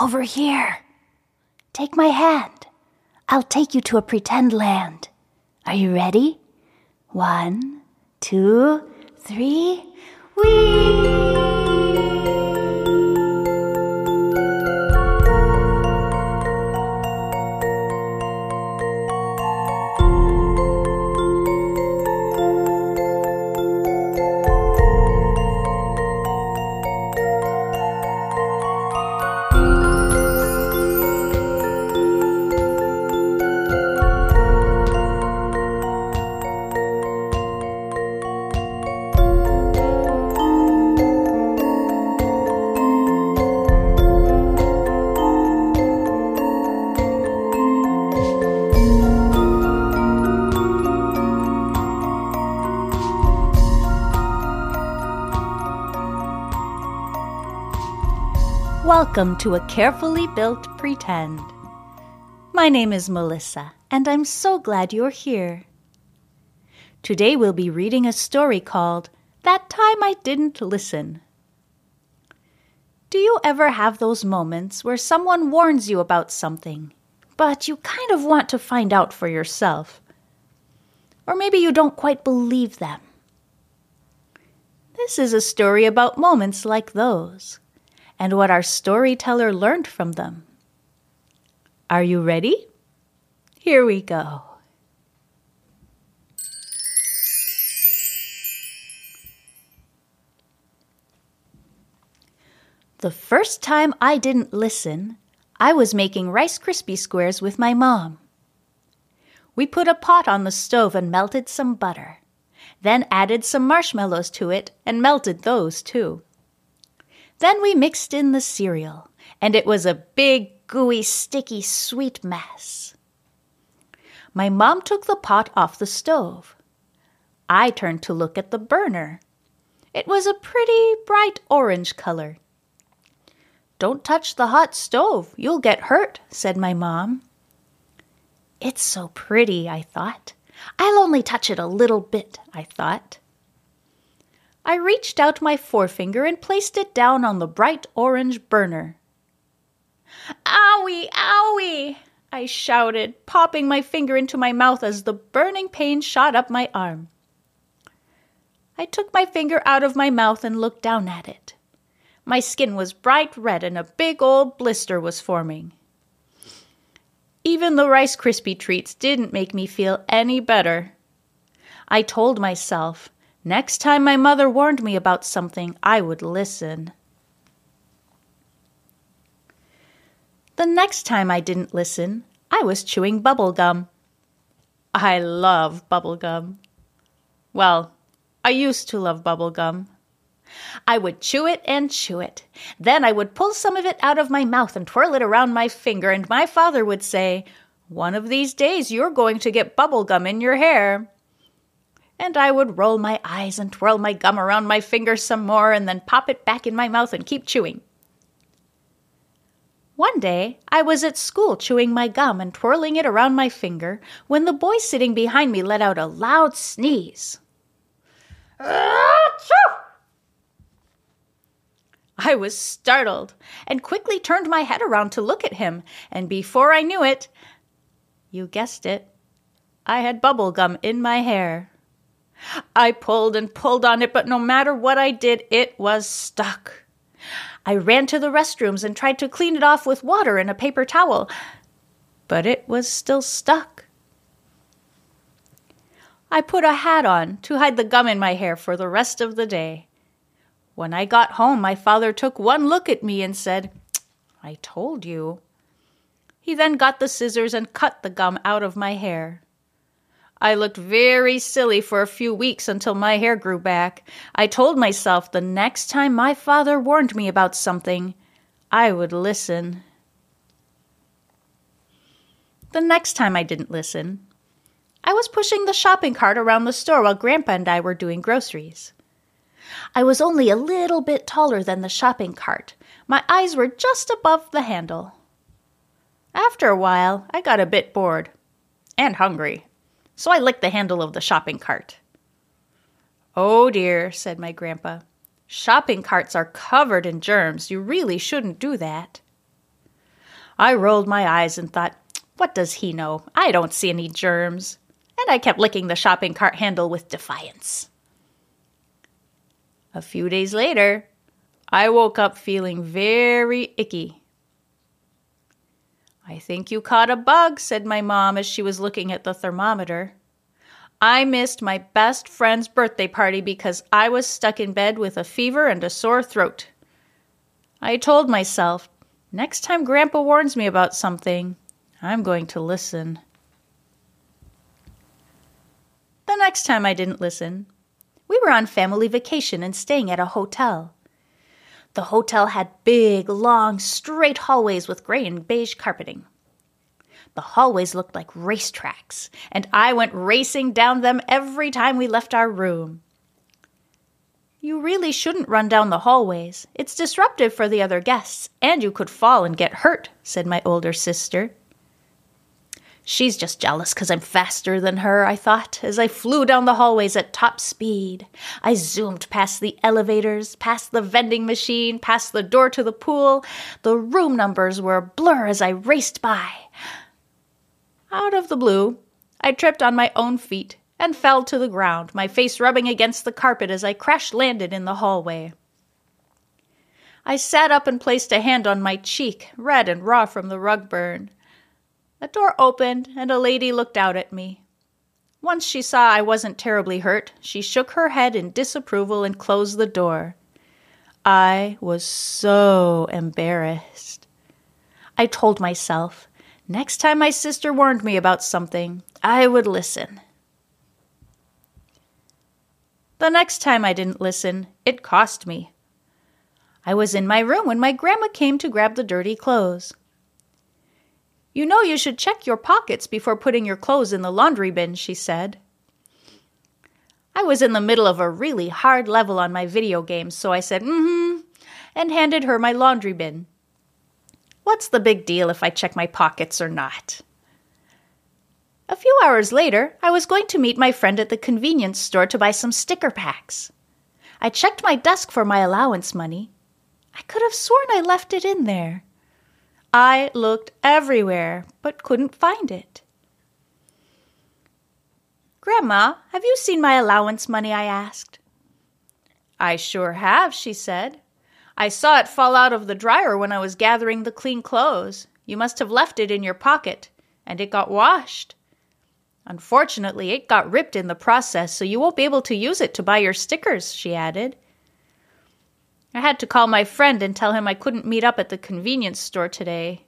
Over here. Take my hand. I'll take you to a pretend land. Are you ready? One, two, three. Whee! Welcome to a carefully built pretend. My name is Melissa, and I'm so glad you're here. Today we'll be reading a story called That Time I Didn't Listen. Do you ever have those moments where someone warns you about something, but you kind of want to find out for yourself? Or maybe you don't quite believe them. This is a story about moments like those and what our storyteller learned from them. Are you ready? Here we go. The first time I didn't listen, I was making Rice Krispie squares with my mom. We put a pot on the stove and melted some butter, then added some marshmallows to it and melted those too. Then we mixed in the cereal, and it was a big, gooey, sticky, sweet mess. My mom took the pot off the stove. I turned to look at the burner. It was a pretty bright orange color. Don't touch the hot stove, you'll get hurt, said my mom. It's so pretty, I thought. I'll only touch it a little bit, I thought. I reached out my forefinger and placed it down on the bright orange burner. Owie, owie! I shouted, popping my finger into my mouth as the burning pain shot up my arm. I took my finger out of my mouth and looked down at it. My skin was bright red and a big old blister was forming. Even the Rice Krispie treats didn't make me feel any better. I told myself Next time my mother warned me about something, I would listen. The next time I didn't listen, I was chewing bubble gum. I love bubble gum. Well, I used to love bubble gum. I would chew it and chew it. Then I would pull some of it out of my mouth and twirl it around my finger, and my father would say, One of these days you're going to get bubble gum in your hair and I would roll my eyes and twirl my gum around my finger some more and then pop it back in my mouth and keep chewing. One day, I was at school chewing my gum and twirling it around my finger when the boy sitting behind me let out a loud sneeze. I was startled and quickly turned my head around to look at him, and before I knew it, you guessed it, I had bubble gum in my hair. I pulled and pulled on it, but no matter what I did, it was stuck. I ran to the restrooms and tried to clean it off with water and a paper towel, but it was still stuck. I put a hat on to hide the gum in my hair for the rest of the day. When I got home, my father took one look at me and said, I told you. He then got the scissors and cut the gum out of my hair. I looked very silly for a few weeks until my hair grew back. I told myself the next time my father warned me about something, I would listen. The next time I didn't listen, I was pushing the shopping cart around the store while Grandpa and I were doing groceries. I was only a little bit taller than the shopping cart. My eyes were just above the handle. After a while, I got a bit bored and hungry so I licked the handle of the shopping cart. Oh dear, said my grandpa. Shopping carts are covered in germs. You really shouldn't do that. I rolled my eyes and thought, what does he know? I don't see any germs. And I kept licking the shopping cart handle with defiance. A few days later, I woke up feeling very icky. I think you caught a bug, said my mom as she was looking at the thermometer. I missed my best friend's birthday party because I was stuck in bed with a fever and a sore throat. I told myself, next time Grandpa warns me about something, I'm going to listen. The next time I didn't listen, we were on family vacation and staying at a hotel. The hotel had big, long, straight hallways with gray and beige carpeting. The hallways looked like racetracks, and I went racing down them every time we left our room. You really shouldn't run down the hallways. It's disruptive for the other guests, and you could fall and get hurt, said my older sister. She's just jealous because I'm faster than her, I thought, as I flew down the hallways at top speed. I zoomed past the elevators, past the vending machine, past the door to the pool. The room numbers were a blur as I raced by. Out of the blue, I tripped on my own feet and fell to the ground, my face rubbing against the carpet as I crash landed in the hallway. I sat up and placed a hand on my cheek, red and raw from the rug burn. A door opened, and a lady looked out at me. Once she saw I wasn't terribly hurt, she shook her head in disapproval and closed the door. I was so embarrassed. I told myself, next time my sister warned me about something, I would listen. The next time I didn't listen, it cost me. I was in my room when my grandma came to grab the dirty clothes. You know you should check your pockets before putting your clothes in the laundry bin, she said. I was in the middle of a really hard level on my video game, so I said, mm hmm, and handed her my laundry bin. What's the big deal if I check my pockets or not? A few hours later, I was going to meet my friend at the convenience store to buy some sticker packs. I checked my desk for my allowance money. I could have sworn I left it in there. I looked everywhere, but couldn't find it. Grandma, have you seen my allowance money? I asked. I sure have, she said. I saw it fall out of the dryer when I was gathering the clean clothes. You must have left it in your pocket, and it got washed. Unfortunately, it got ripped in the process, so you won't be able to use it to buy your stickers, she added. I had to call my friend and tell him I couldn't meet up at the convenience store today.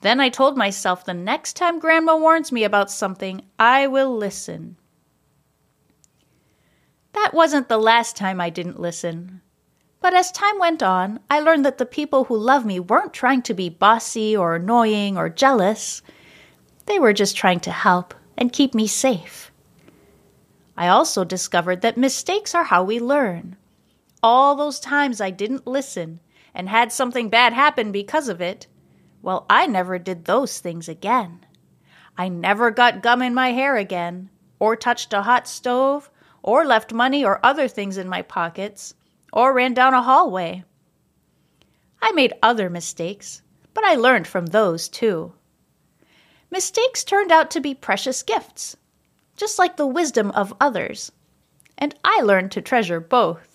Then I told myself the next time Grandma warns me about something, I will listen. That wasn't the last time I didn't listen. But as time went on, I learned that the people who love me weren't trying to be bossy or annoying or jealous. They were just trying to help and keep me safe. I also discovered that mistakes are how we learn all those times I didn't listen and had something bad happen because of it, well, I never did those things again. I never got gum in my hair again, or touched a hot stove, or left money or other things in my pockets, or ran down a hallway. I made other mistakes, but I learned from those too. Mistakes turned out to be precious gifts, just like the wisdom of others, and I learned to treasure both.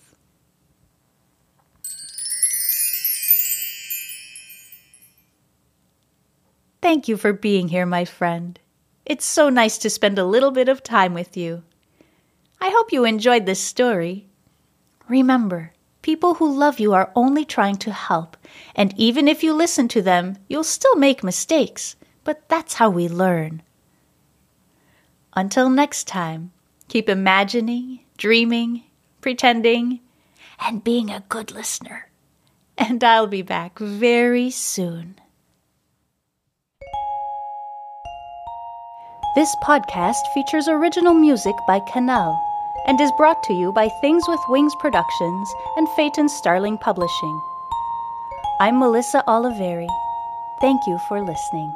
Thank you for being here, my friend. It's so nice to spend a little bit of time with you. I hope you enjoyed this story. Remember, people who love you are only trying to help, and even if you listen to them, you'll still make mistakes, but that's how we learn. Until next time, keep imagining, dreaming, pretending, and being a good listener. And I'll be back very soon. This podcast features original music by Canal and is brought to you by Things with Wings Productions and Phaeton Starling Publishing. I'm Melissa Oliveri. Thank you for listening.